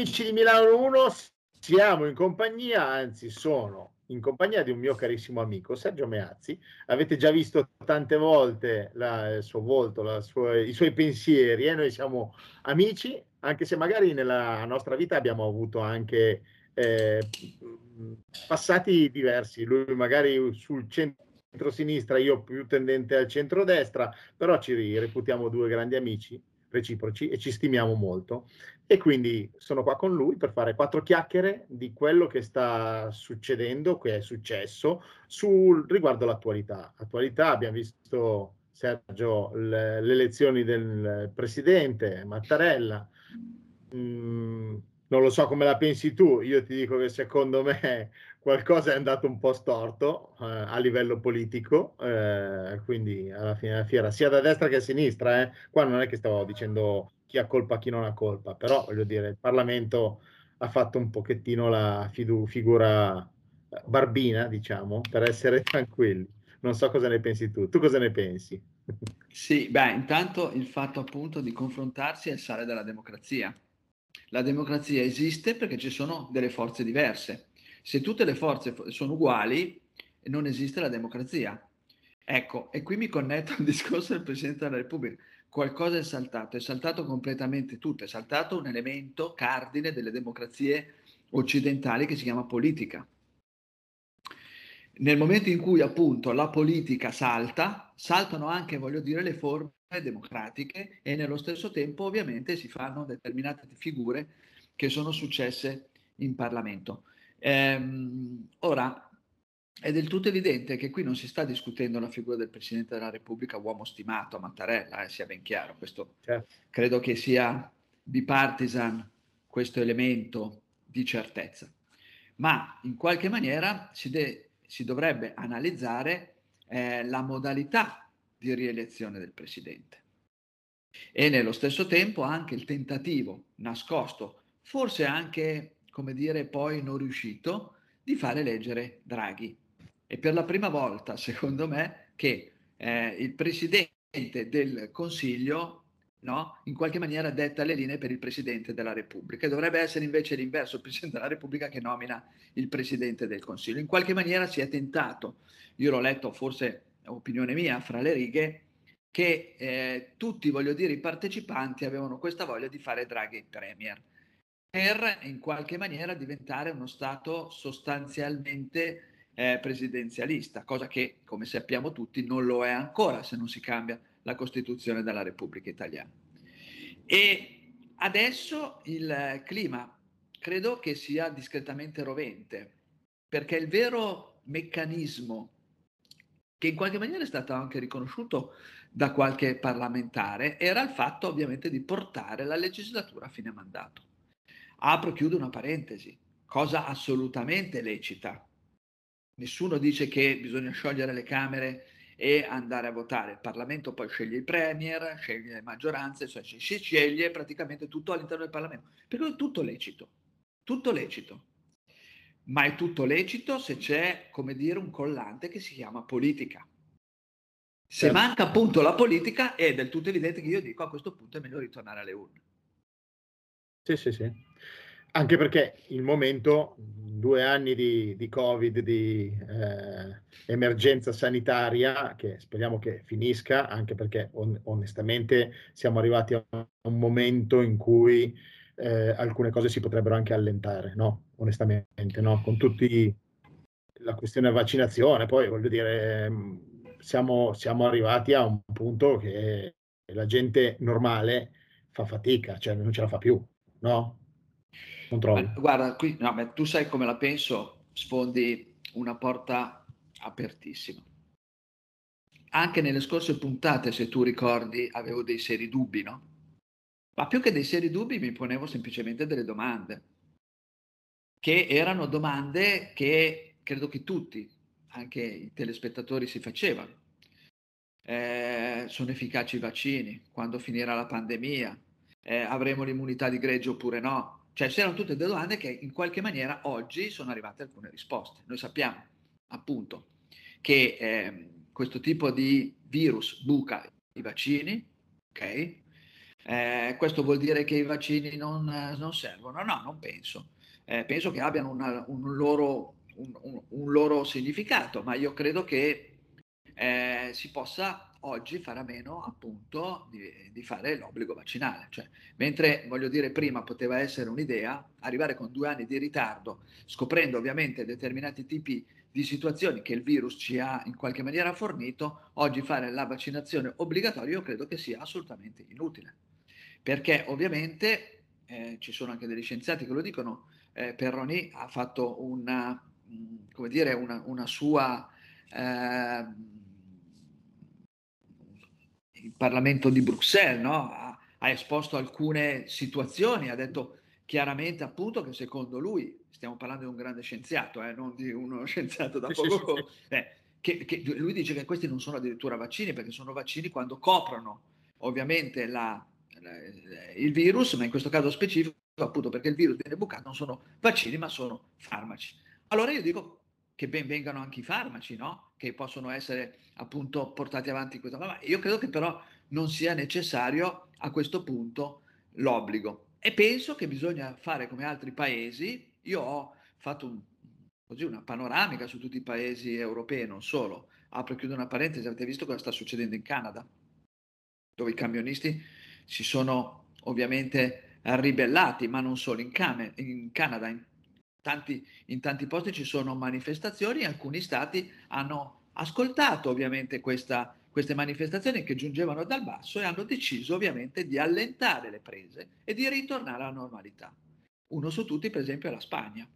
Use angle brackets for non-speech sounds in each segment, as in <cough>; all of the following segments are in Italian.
Amici di Milano 1, siamo in compagnia, anzi sono in compagnia di un mio carissimo amico, Sergio Meazzi. Avete già visto tante volte la, il suo volto, sua, i suoi pensieri, eh? noi siamo amici, anche se magari nella nostra vita abbiamo avuto anche eh, passati diversi. Lui magari sul centro-sinistra, io più tendente al centro-destra, però ci reputiamo due grandi amici reciproci e ci stimiamo molto. E quindi sono qua con lui per fare quattro chiacchiere di quello che sta succedendo, che è successo, sul, riguardo l'attualità. Attualità, abbiamo visto Sergio le, le elezioni del presidente Mattarella. Mm, non lo so come la pensi tu, io ti dico che secondo me qualcosa è andato un po' storto eh, a livello politico, eh, quindi alla fine della fiera, sia da destra che a sinistra, eh. qua non è che stavo dicendo chi ha colpa chi non ha colpa, però voglio dire, il Parlamento ha fatto un pochettino la fidu- figura eh, barbina, diciamo, per essere <laughs> tranquilli. Non so cosa ne pensi tu, tu cosa ne pensi? Sì, beh, intanto il fatto appunto di confrontarsi è il sale della democrazia la democrazia esiste perché ci sono delle forze diverse. Se tutte le forze sono uguali, non esiste la democrazia. Ecco, e qui mi connetto al <laughs> discorso del Presidente della Repubblica. Qualcosa è saltato, è saltato completamente tutto, è saltato un elemento cardine delle democrazie occidentali che si chiama politica. Nel momento in cui appunto la politica salta, saltano anche, voglio dire, le forme democratiche e nello stesso tempo ovviamente si fanno determinate figure che sono successe in Parlamento. Ehm, ora, è del tutto evidente che qui non si sta discutendo la figura del Presidente della Repubblica, uomo stimato, Mattarella, eh, sia ben chiaro, questo certo. credo che sia bipartisan questo elemento di certezza. Ma in qualche maniera si, de- si dovrebbe analizzare eh, la modalità di rielezione del presidente. E nello stesso tempo anche il tentativo nascosto, forse anche, come dire, poi non riuscito, di fare eleggere Draghi. E per la prima volta, secondo me, che eh, il presidente del Consiglio no, in qualche maniera detta le linee per il Presidente della Repubblica. E dovrebbe essere invece l'inverso, il Presidente della Repubblica che nomina il Presidente del Consiglio. In qualche maniera si è tentato, io l'ho letto forse opinione mia, fra le righe, che eh, tutti, voglio dire, i partecipanti avevano questa voglia di fare Draghi Premier per in qualche maniera diventare uno Stato sostanzialmente eh, presidenzialista, cosa che, come sappiamo tutti, non lo è ancora se non si cambia la Costituzione della Repubblica Italiana. E adesso il clima credo che sia discretamente rovente, perché il vero meccanismo che in qualche maniera è stato anche riconosciuto da qualche parlamentare, era il fatto ovviamente di portare la legislatura a fine mandato. Apro e chiudo una parentesi, cosa assolutamente lecita. Nessuno dice che bisogna sciogliere le Camere e andare a votare. Il Parlamento poi sceglie il Premier, sceglie le maggioranze, cioè si sceglie praticamente tutto all'interno del Parlamento. Per cui è tutto lecito, tutto lecito ma è tutto lecito se c'è, come dire, un collante che si chiama politica. Se certo. manca appunto la politica è del tutto evidente che io dico a questo punto è meglio ritornare alle urne. Sì, sì, sì. Anche perché il momento, due anni di, di Covid, di eh, emergenza sanitaria, che speriamo che finisca, anche perché on- onestamente siamo arrivati a un momento in cui eh, alcune cose si potrebbero anche allentare, no? Onestamente, no? Con tutti la questione vaccinazione, poi voglio dire, ehm, siamo, siamo arrivati a un punto che la gente normale fa fatica, cioè non ce la fa più, no? Beh, guarda, qui no, beh, tu sai come la penso, sfondi una porta apertissima. Anche nelle scorse puntate, se tu ricordi, avevo dei seri dubbi, no? Ma più che dei seri dubbi mi ponevo semplicemente delle domande, che erano domande che credo che tutti, anche i telespettatori, si facevano. Eh, sono efficaci i vaccini? Quando finirà la pandemia? Eh, avremo l'immunità di greggio oppure no? Cioè c'erano tutte delle domande che in qualche maniera oggi sono arrivate alcune risposte. Noi sappiamo appunto che eh, questo tipo di virus buca i vaccini, ok? Eh, questo vuol dire che i vaccini non, non servono? No, non penso. Eh, penso che abbiano una, un, loro, un, un, un, loro, significato, ma io credo che eh, si possa oggi fare a meno appunto di, di, fare l'obbligo vaccinale. Cioè, mentre voglio dire prima poteva essere un'idea, arrivare con due anni di ritardo, scoprendo ovviamente determinati tipi di situazioni che il virus ci ha in qualche maniera fornito, oggi fare la vaccinazione obbligatoria io credo che sia assolutamente inutile. Perché ovviamente eh, ci sono anche degli scienziati che lo dicono, eh, Perroni ha fatto una, come dire, una, una sua... Eh, il Parlamento di Bruxelles no? ha, ha, esposto alcune situazioni, ha detto chiaramente appunto che secondo lui, stiamo parlando di un grande scienziato, eh, non di uno <laughs> scienziato da poco, eh, che, che lui dice che questi non sono addirittura vaccini perché sono vaccini quando coprono ovviamente la, la, il virus, ma in questo caso specifico appunto perché il virus viene bucato, non sono vaccini ma sono farmaci. Allora io dico che ben vengano anche i farmaci, no? che possono essere appunto portati avanti in questo modo. Io credo che però non sia necessario a questo punto l'obbligo. E penso che bisogna fare come altri paesi. Io ho fatto un, così una panoramica su tutti i paesi europei, non solo. Apro e chiudo una parentesi, avete visto cosa sta succedendo in Canada, dove i camionisti si sono ovviamente ribellati, ma non solo in, Cam- in Canada, in tanti, in tanti posti ci sono manifestazioni, alcuni stati hanno ascoltato ovviamente questa, queste manifestazioni che giungevano dal basso e hanno deciso ovviamente di allentare le prese e di ritornare alla normalità. Uno su tutti, per esempio, è la Spagna.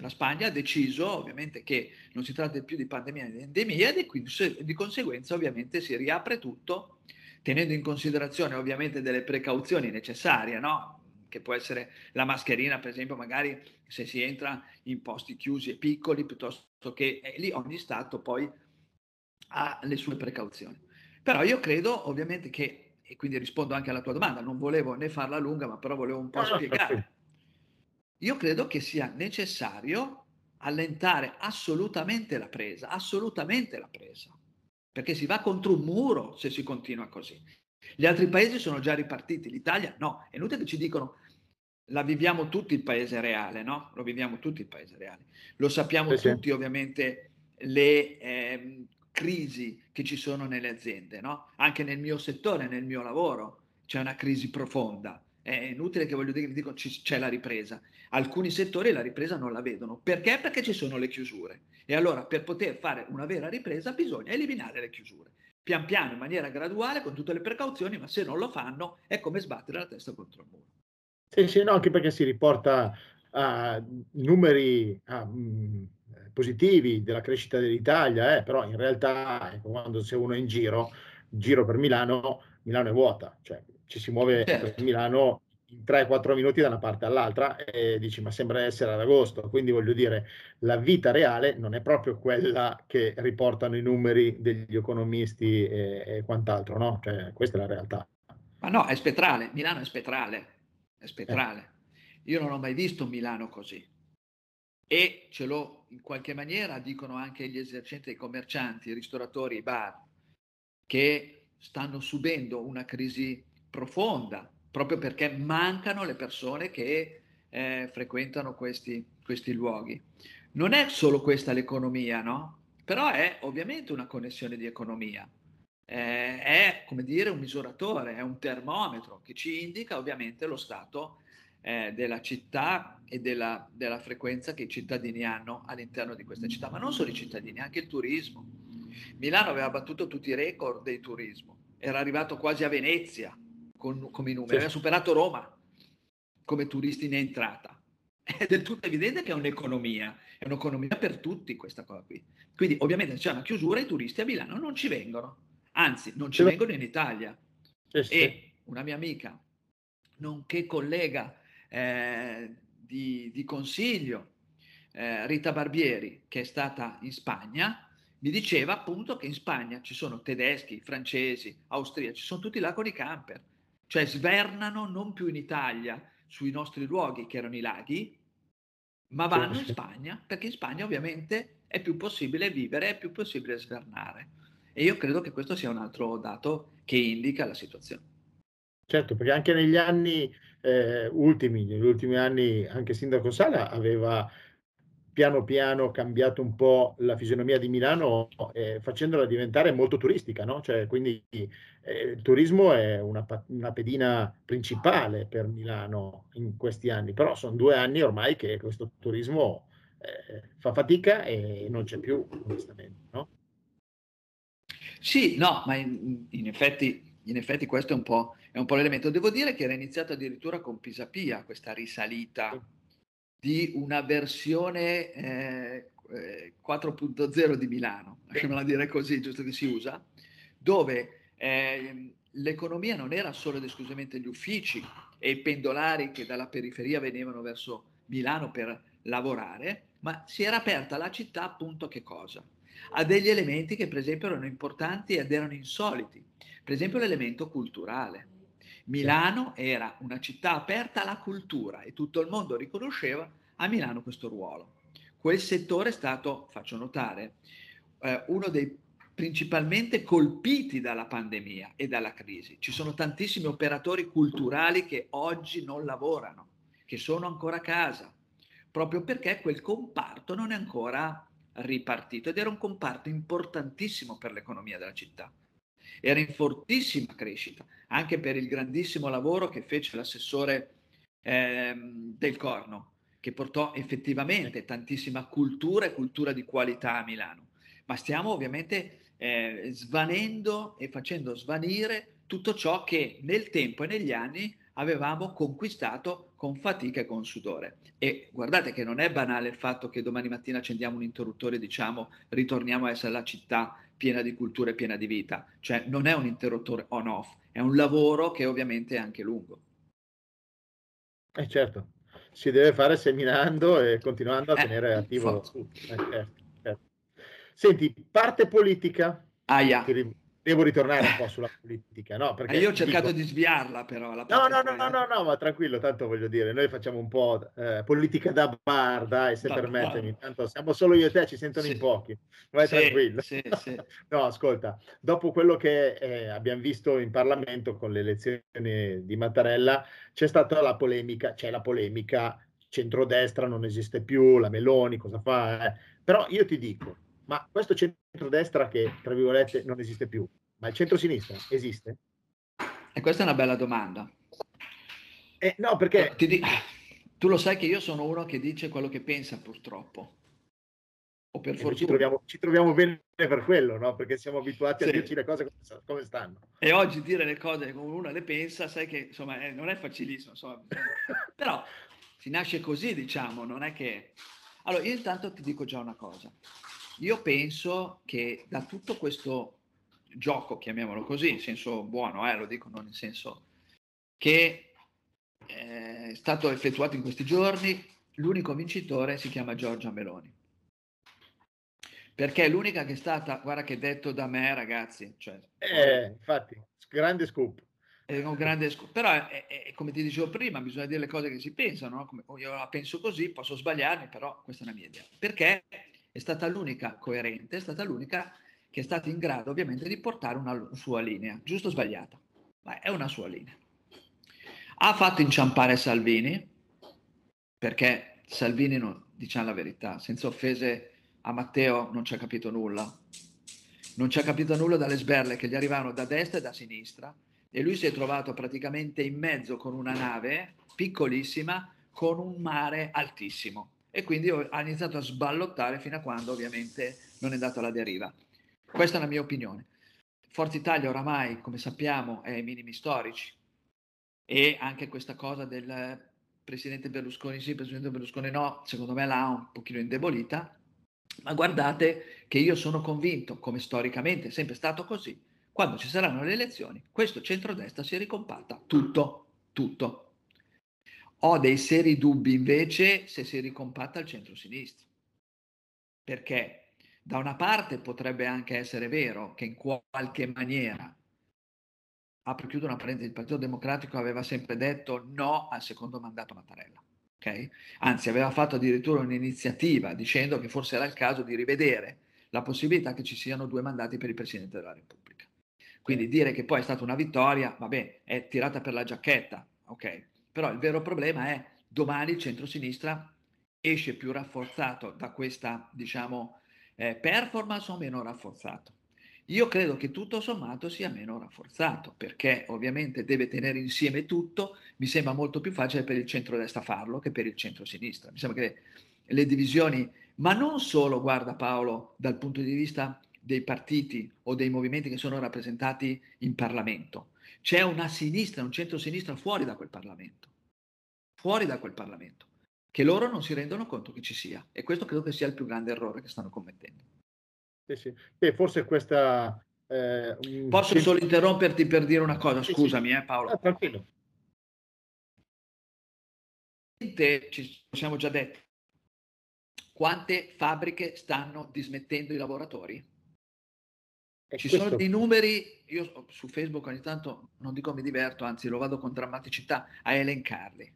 La Spagna ha deciso ovviamente che non si tratta più di pandemia di endemia e quindi di conseguenza ovviamente si riapre tutto tenendo in considerazione ovviamente delle precauzioni necessarie, no? Che può essere la mascherina, per esempio, magari se si entra in posti chiusi e piccoli, piuttosto che eh, lì ogni Stato poi ha le sue precauzioni. Però io credo ovviamente che, e quindi rispondo anche alla tua domanda, non volevo né farla lunga, ma però volevo un po' spiegare. Io credo che sia necessario allentare assolutamente la presa, assolutamente la presa, perché si va contro un muro se si continua così. Gli altri paesi sono già ripartiti, l'Italia no. È inutile che ci dicono la viviamo tutti il paese reale, no? Lo viviamo tutti il paese reale. Lo sappiamo sì, tutti, sì. ovviamente, le eh, crisi che ci sono nelle aziende, no? Anche nel mio settore, nel mio lavoro, c'è una crisi profonda. È inutile che voglio dire, dico, c'è la ripresa. Alcuni settori la ripresa non la vedono. Perché? Perché ci sono le chiusure. E allora, per poter fare una vera ripresa, bisogna eliminare le chiusure pian piano, in maniera graduale, con tutte le precauzioni, ma se non lo fanno è come sbattere la testa contro il muro. Sì, sì, no, anche perché si riporta a numeri a, mh, mm, positivi della crescita dell'Italia, eh, però in realtà ecco, quando se uno è in giro, giro per Milano, Milano è vuota, cioè ci si muove certo. per Milano in 3-4 minuti da una parte all'altra e dici ma sembra essere ad agosto, quindi voglio dire la vita reale non è proprio quella che riportano i numeri degli economisti e, e quant'altro, no? Cioè, questa è la realtà. Ma no, è spettrale, Milano è spettrale, è spettrale. Io non ho mai visto Milano così e ce l'ho in qualche maniera, dicono anche gli esercenti, i commercianti, i ristoratori, i bar, che stanno subendo una crisi profonda proprio perché mancano le persone che eh, frequentano questi, questi luoghi. Non è solo questa l'economia, no? Però è ovviamente una connessione di economia. Eh, è come dire un misuratore, è un termometro che ci indica ovviamente lo stato eh, della città e della, della, frequenza che i cittadini hanno all'interno di questa città, ma non solo i cittadini, anche il turismo. Milano aveva battuto tutti i record del turismo, era arrivato quasi a Venezia con, come numeri, sì. aveva superato Roma come turisti in entrata. <laughs> È del tutto evidente che è un'economia, è un'economia per tutti questa cosa qui. Quindi ovviamente se c'è una chiusura i turisti a Milano non ci vengono, anzi non ci sì. vengono in Italia. Sì, e una mia amica, nonché collega eh, di, di, consiglio, eh, Rita Barbieri, che è stata in Spagna, mi diceva appunto che in Spagna ci sono tedeschi, francesi, austriaci, ci sono tutti là con i camper cioè svernano non più in Italia sui nostri luoghi che erano i laghi, ma vanno in Spagna, perché in Spagna ovviamente è più possibile vivere, è più possibile svernare. E io credo che questo sia un altro dato che indica la situazione. Certo, perché anche negli anni eh, ultimi, negli ultimi anni, anche Sindaco Sala aveva piano piano cambiato un po' la fisionomia di Milano eh, facendola diventare molto turistica, no? Cioè, quindi eh, il turismo è una, una, pedina principale per Milano in questi anni, però sono due anni ormai che questo turismo eh, fa fatica e non c'è più, onestamente, no? Sì, no, ma in, in effetti in effetti questo è un, po', è un po' l'elemento. Devo dire che era iniziato addirittura con Pisapia questa risalita di una versione eh, 4.0 di Milano, lasciamela dire così, giusto che si usa, dove eh, l'economia non era solo ed esclusivamente gli uffici e i pendolari che dalla periferia venivano verso Milano per lavorare, ma si era aperta la città appunto che cosa? A degli elementi che per esempio erano importanti ed erano insoliti per esempio l'elemento culturale. Milano era una città aperta alla cultura e tutto il mondo riconosceva a Milano questo ruolo. Quel settore è stato, faccio notare, eh, uno dei principalmente colpiti dalla pandemia e dalla crisi. Ci sono tantissimi operatori culturali che oggi non lavorano, che sono ancora a casa, proprio perché quel comparto non è ancora ripartito ed era un comparto importantissimo per l'economia della città era in fortissima crescita, anche per il grandissimo lavoro che fece l'assessore eh, del Corno, che portò effettivamente tantissima cultura e cultura di qualità a Milano. Ma stiamo ovviamente eh, svanendo e facendo svanire tutto ciò che nel tempo e negli anni avevamo conquistato con fatica e con sudore. E guardate che non è banale il fatto che domani mattina accendiamo un interruttore e diciamo ritorniamo a essere la città piena di cultura e piena di vita. Cioè non è un interruttore on-off, è un lavoro che ovviamente è anche lungo. Eh certo, si deve fare seminando e continuando a eh, tenere attivo. Eh, certo, certo. Senti, parte politica. Ah, yeah devo ritornare un po' sulla politica, no? Perché io ho cercato dico... di sviarla, però. no, no, no, no, no, no, ma tranquillo, tanto voglio dire, noi facciamo un po' eh, politica da bar, dai, se da permettimi, tanto siamo solo io e te, ci sentono sì. in pochi, vai sì, tranquillo. Sì, <laughs> sì. no, ascolta, dopo quello che eh, abbiamo visto in Parlamento con le elezioni di Mattarella, c'è stata la polemica, c'è la polemica, centrodestra non esiste più, la Meloni cosa fa? Eh? Però io ti dico, ma questo centrodestra che, tra virgolette, non esiste più, ma il centro-sinistra esiste? E questa è una bella domanda. Eh, no, perché... Di... Tu lo sai che io sono uno che dice quello che pensa, purtroppo. O per fortuna. Ci troviamo, ci troviamo, bene per quello, no? Perché siamo abituati sì. a dirci le cose come, come, stanno. E oggi dire le cose come uno le pensa, sai che insomma eh, non è facilissimo. Insomma. <laughs> Però si nasce così, diciamo, non è che... Allora, io intanto ti dico già una cosa. Io penso che da tutto questo gioco, chiamiamolo così, in senso buono, eh, lo dico non in senso che eh, è stato effettuato in questi giorni, l'unico vincitore si chiama Giorgia Meloni. Perché è l'unica che è stata, guarda che detto da me ragazzi, cioè, eh, infatti, grande scoop. È un grande scoop, però è, è, come ti dicevo prima, bisogna dire le cose che si pensano, no? come, io la penso così, posso sbagliarmi, però questa è la mia idea. Perché è stata l'unica coerente, è stata l'unica che è stata in grado ovviamente di portare una sua linea, giusto o sbagliata, ma è una sua linea. Ha fatto inciampare Salvini, perché Salvini, non, diciamo la verità, senza offese a Matteo non ci ha capito nulla, non ci ha capito nulla dalle sberle che gli arrivavano da destra e da sinistra e lui si è trovato praticamente in mezzo con una nave piccolissima con un mare altissimo e quindi ha iniziato a sballottare fino a quando ovviamente non è andato alla deriva. Questa è la mia opinione. Forza Italia oramai, come sappiamo, è ai minimi storici e anche questa cosa del presidente Berlusconi sì, presidente Berlusconi no, secondo me l'ha un pochino indebolita, ma guardate che io sono convinto, come storicamente è sempre stato così, quando ci saranno le elezioni, questo centrodestra si ricompatta tutto, tutto. Ho dei seri dubbi invece se si ricompatta al centro-sinistra, perché da una parte potrebbe anche essere vero che in qualche maniera, apro chiudo una parentesi, il Partito Democratico aveva sempre detto no al secondo mandato Mattarella. Okay? Anzi, aveva fatto addirittura un'iniziativa dicendo che forse era il caso di rivedere la possibilità che ci siano due mandati per il Presidente della Repubblica. Quindi dire che poi è stata una vittoria, vabbè, è tirata per la giacchetta, ok? Però il vero problema è domani il centro-sinistra esce più rafforzato da questa, diciamo, eh, performance o meno rafforzato. Io credo che tutto sommato sia meno rafforzato, perché ovviamente deve tenere insieme tutto, mi sembra molto più facile per il centro-destra farlo che per il centro-sinistra. Mi sembra che le divisioni, ma non solo, guarda Paolo, dal punto di vista dei partiti o dei movimenti che sono rappresentati in Parlamento, c'è una sinistra, un centro-sinistra fuori da quel Parlamento, fuori da quel Parlamento, che loro non si rendono conto che ci sia. E questo credo che sia il più grande errore che stanno commettendo. Sì, sì. E forse questa... Eh, Posso solo interromperti per dire una cosa, scusami sì, sì. Eh, Paolo. Ah, tranquillo. Ci siamo già detti, quante fabbriche stanno dismettendo i lavoratori? E Ci questo... sono dei numeri, io su Facebook ogni tanto non dico mi diverto, anzi lo vado con drammaticità a elencarli.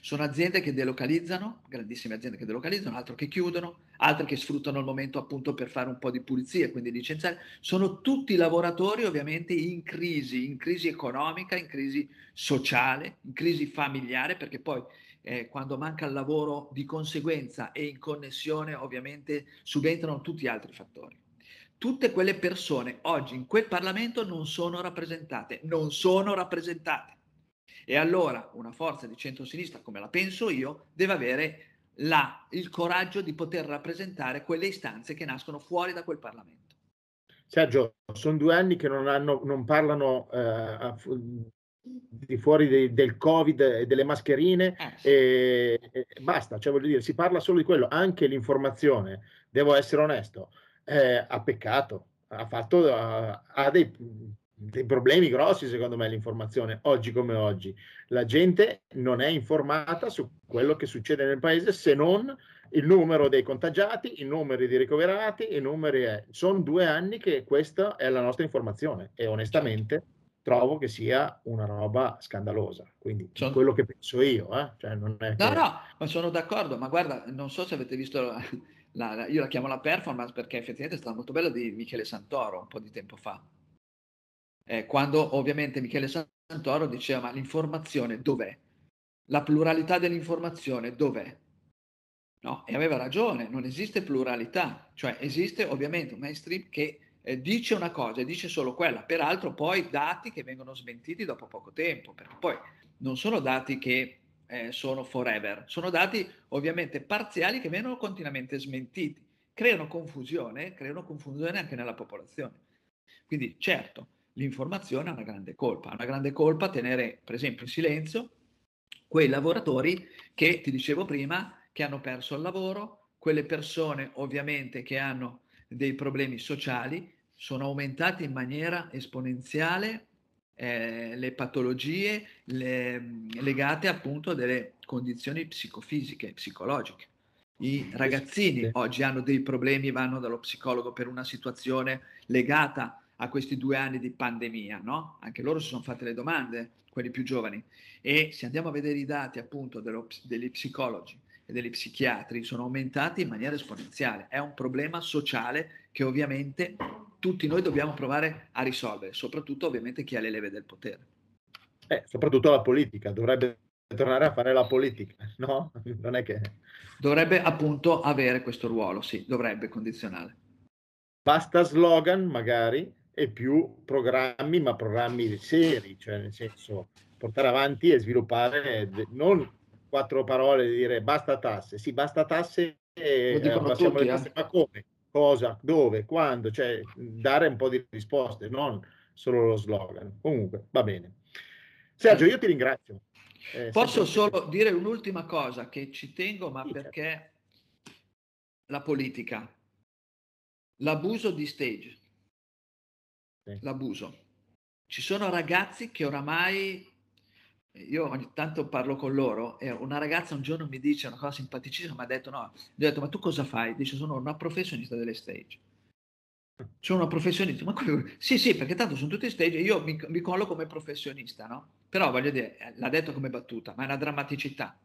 Sono aziende che delocalizzano, grandissime aziende che delocalizzano, altre che chiudono, altre che sfruttano il momento appunto per fare un po' di pulizia, quindi licenziare. Sono tutti lavoratori ovviamente in crisi, in crisi economica, in crisi sociale, in crisi familiare, perché poi eh, quando manca il lavoro di conseguenza e in connessione ovviamente subentrano tutti gli altri fattori. Tutte quelle persone oggi in quel Parlamento non sono rappresentate, non sono rappresentate. E allora una forza di centrosinistra, come la penso io, deve avere la, il coraggio di poter rappresentare quelle istanze che nascono fuori da quel Parlamento. Sergio, sono due anni che non, hanno, non parlano eh, di fuori de, del Covid e delle mascherine eh, sì. e, e, basta, cioè voglio dire, si parla solo di quello, anche l'informazione, devo essere onesto, eh, ha peccato, ha, fatto, ha, ha dei dei problemi grossi secondo me l'informazione oggi come oggi la gente non è informata su quello che succede nel paese se non il numero dei contagiati i numeri di ricoverati i numeri è... sono due anni che questa è la nostra informazione e onestamente trovo che sia una roba scandalosa quindi sono... quello che penso io eh? cioè, non è no che... no ma sono d'accordo ma guarda non so se avete visto la, io la chiamo la performance perché effettivamente è stata molto bella di Michele Santoro un po' di tempo fa eh, quando ovviamente Michele Santoro diceva ma l'informazione dov'è? La pluralità dell'informazione dov'è? No, e aveva ragione, non esiste pluralità, cioè esiste ovviamente un mainstream che eh, dice una cosa e dice solo quella, peraltro poi dati che vengono smentiti dopo poco tempo, perché poi non sono dati che eh, sono forever, sono dati ovviamente parziali che vengono continuamente smentiti, creano confusione, creano confusione anche nella popolazione. Quindi certo, l'informazione ha una grande colpa. Ha una grande colpa tenere, per esempio, in silenzio quei lavoratori che ti dicevo prima, che hanno perso il lavoro, quelle persone ovviamente che hanno dei problemi sociali, sono aumentate in maniera esponenziale eh, le patologie le, legate appunto a delle condizioni psicofisiche, psicologiche. I ragazzini oggi hanno dei problemi, vanno dallo psicologo per una situazione legata a questi due anni di pandemia, no? Anche loro si sono fatte le domande, quelli più giovani. E se andiamo a vedere i dati appunto dello, degli psicologi e degli psichiatri, sono aumentati in maniera esponenziale. È un problema sociale che ovviamente tutti noi dobbiamo provare a risolvere, soprattutto ovviamente chi ha le leve del potere. Eh, soprattutto la politica, dovrebbe tornare a fare la politica, <laughs> no? Non è che... Dovrebbe appunto avere questo ruolo, sì, dovrebbe condizionale. Basta slogan magari, e più programmi, ma programmi seri, cioè nel senso portare avanti e sviluppare non quattro parole di dire basta tasse, sì, basta tasse e eh, tutti, le tasse, eh. ma come, cosa, dove, quando, cioè dare un po' di risposte, non solo lo slogan. Comunque, va bene. Sergio, io ti ringrazio. Eh, Posso solo dire un'ultima cosa che ci tengo, ma sì, certo. perché certo. la politica, l'abuso di stage l'abuso. Ci sono ragazzi che oramai, io ogni tanto parlo con loro, e una ragazza un giorno mi dice una cosa simpaticissima, mi ha detto no, gli ho detto ma tu cosa fai? Dice sono una professionista delle stage. Sono una professionista, ma come? Sì, sì, perché tanto sono tutti stage e io mi, mi collo come professionista, no? Però voglio dire, eh, l'ha detto come battuta, ma è una drammaticità.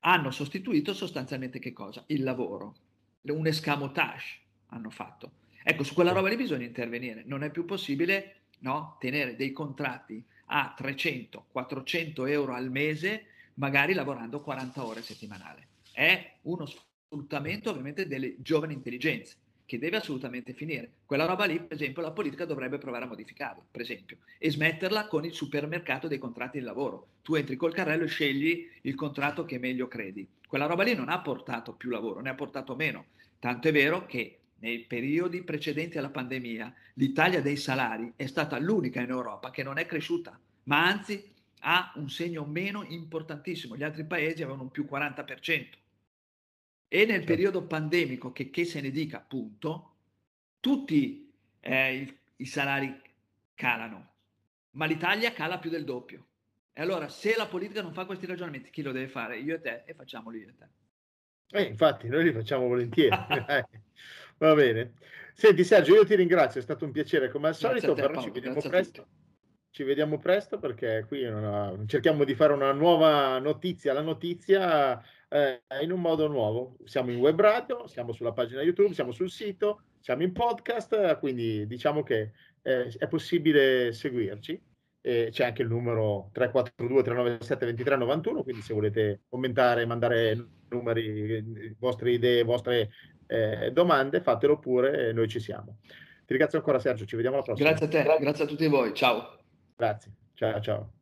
Hanno sostituito sostanzialmente che cosa? Il lavoro, un escamotage hanno fatto Ecco, su quella roba lì bisogna intervenire. Non è più possibile no? tenere dei contratti a 300-400 euro al mese, magari lavorando 40 ore settimanali. È uno sfruttamento ovviamente delle giovani intelligenze che deve assolutamente finire. Quella roba lì, per esempio, la politica dovrebbe provare a modificarla, per esempio, e smetterla con il supermercato dei contratti di lavoro. Tu entri col carrello e scegli il contratto che meglio credi. Quella roba lì non ha portato più lavoro, ne ha portato meno. Tanto è vero che nei periodi precedenti alla pandemia l'Italia dei salari è stata l'unica in Europa che non è cresciuta, ma anzi ha un segno meno importantissimo. Gli altri paesi avevano un più 40%. E nel certo. periodo pandemico, che, che, se ne dica appunto, tutti eh, i, i salari calano, ma l'Italia cala più del doppio. E allora, se la politica non fa questi ragionamenti, chi lo deve fare? Io e te, e facciamoli io e te. Eh, infatti, noi li facciamo volentieri. <laughs> Va bene. Senti Sergio, io ti ringrazio, è stato un piacere come al solito, te, però ci vediamo presto. Ci vediamo presto perché qui una, cerchiamo di fare una nuova notizia, la notizia eh, in un modo nuovo. Siamo in web radio, siamo sulla pagina YouTube, siamo sul sito, siamo in podcast, quindi diciamo che eh, è possibile seguirci. E c'è anche il numero 342 397 2391, quindi se volete commentare, mandare numeri, vostre idee, vostre eh, domande, fatelo pure, noi ci siamo. Ti ringrazio ancora Sergio, ci vediamo alla prossima. Grazie a te, grazie a tutti voi, ciao. Grazie, ciao ciao.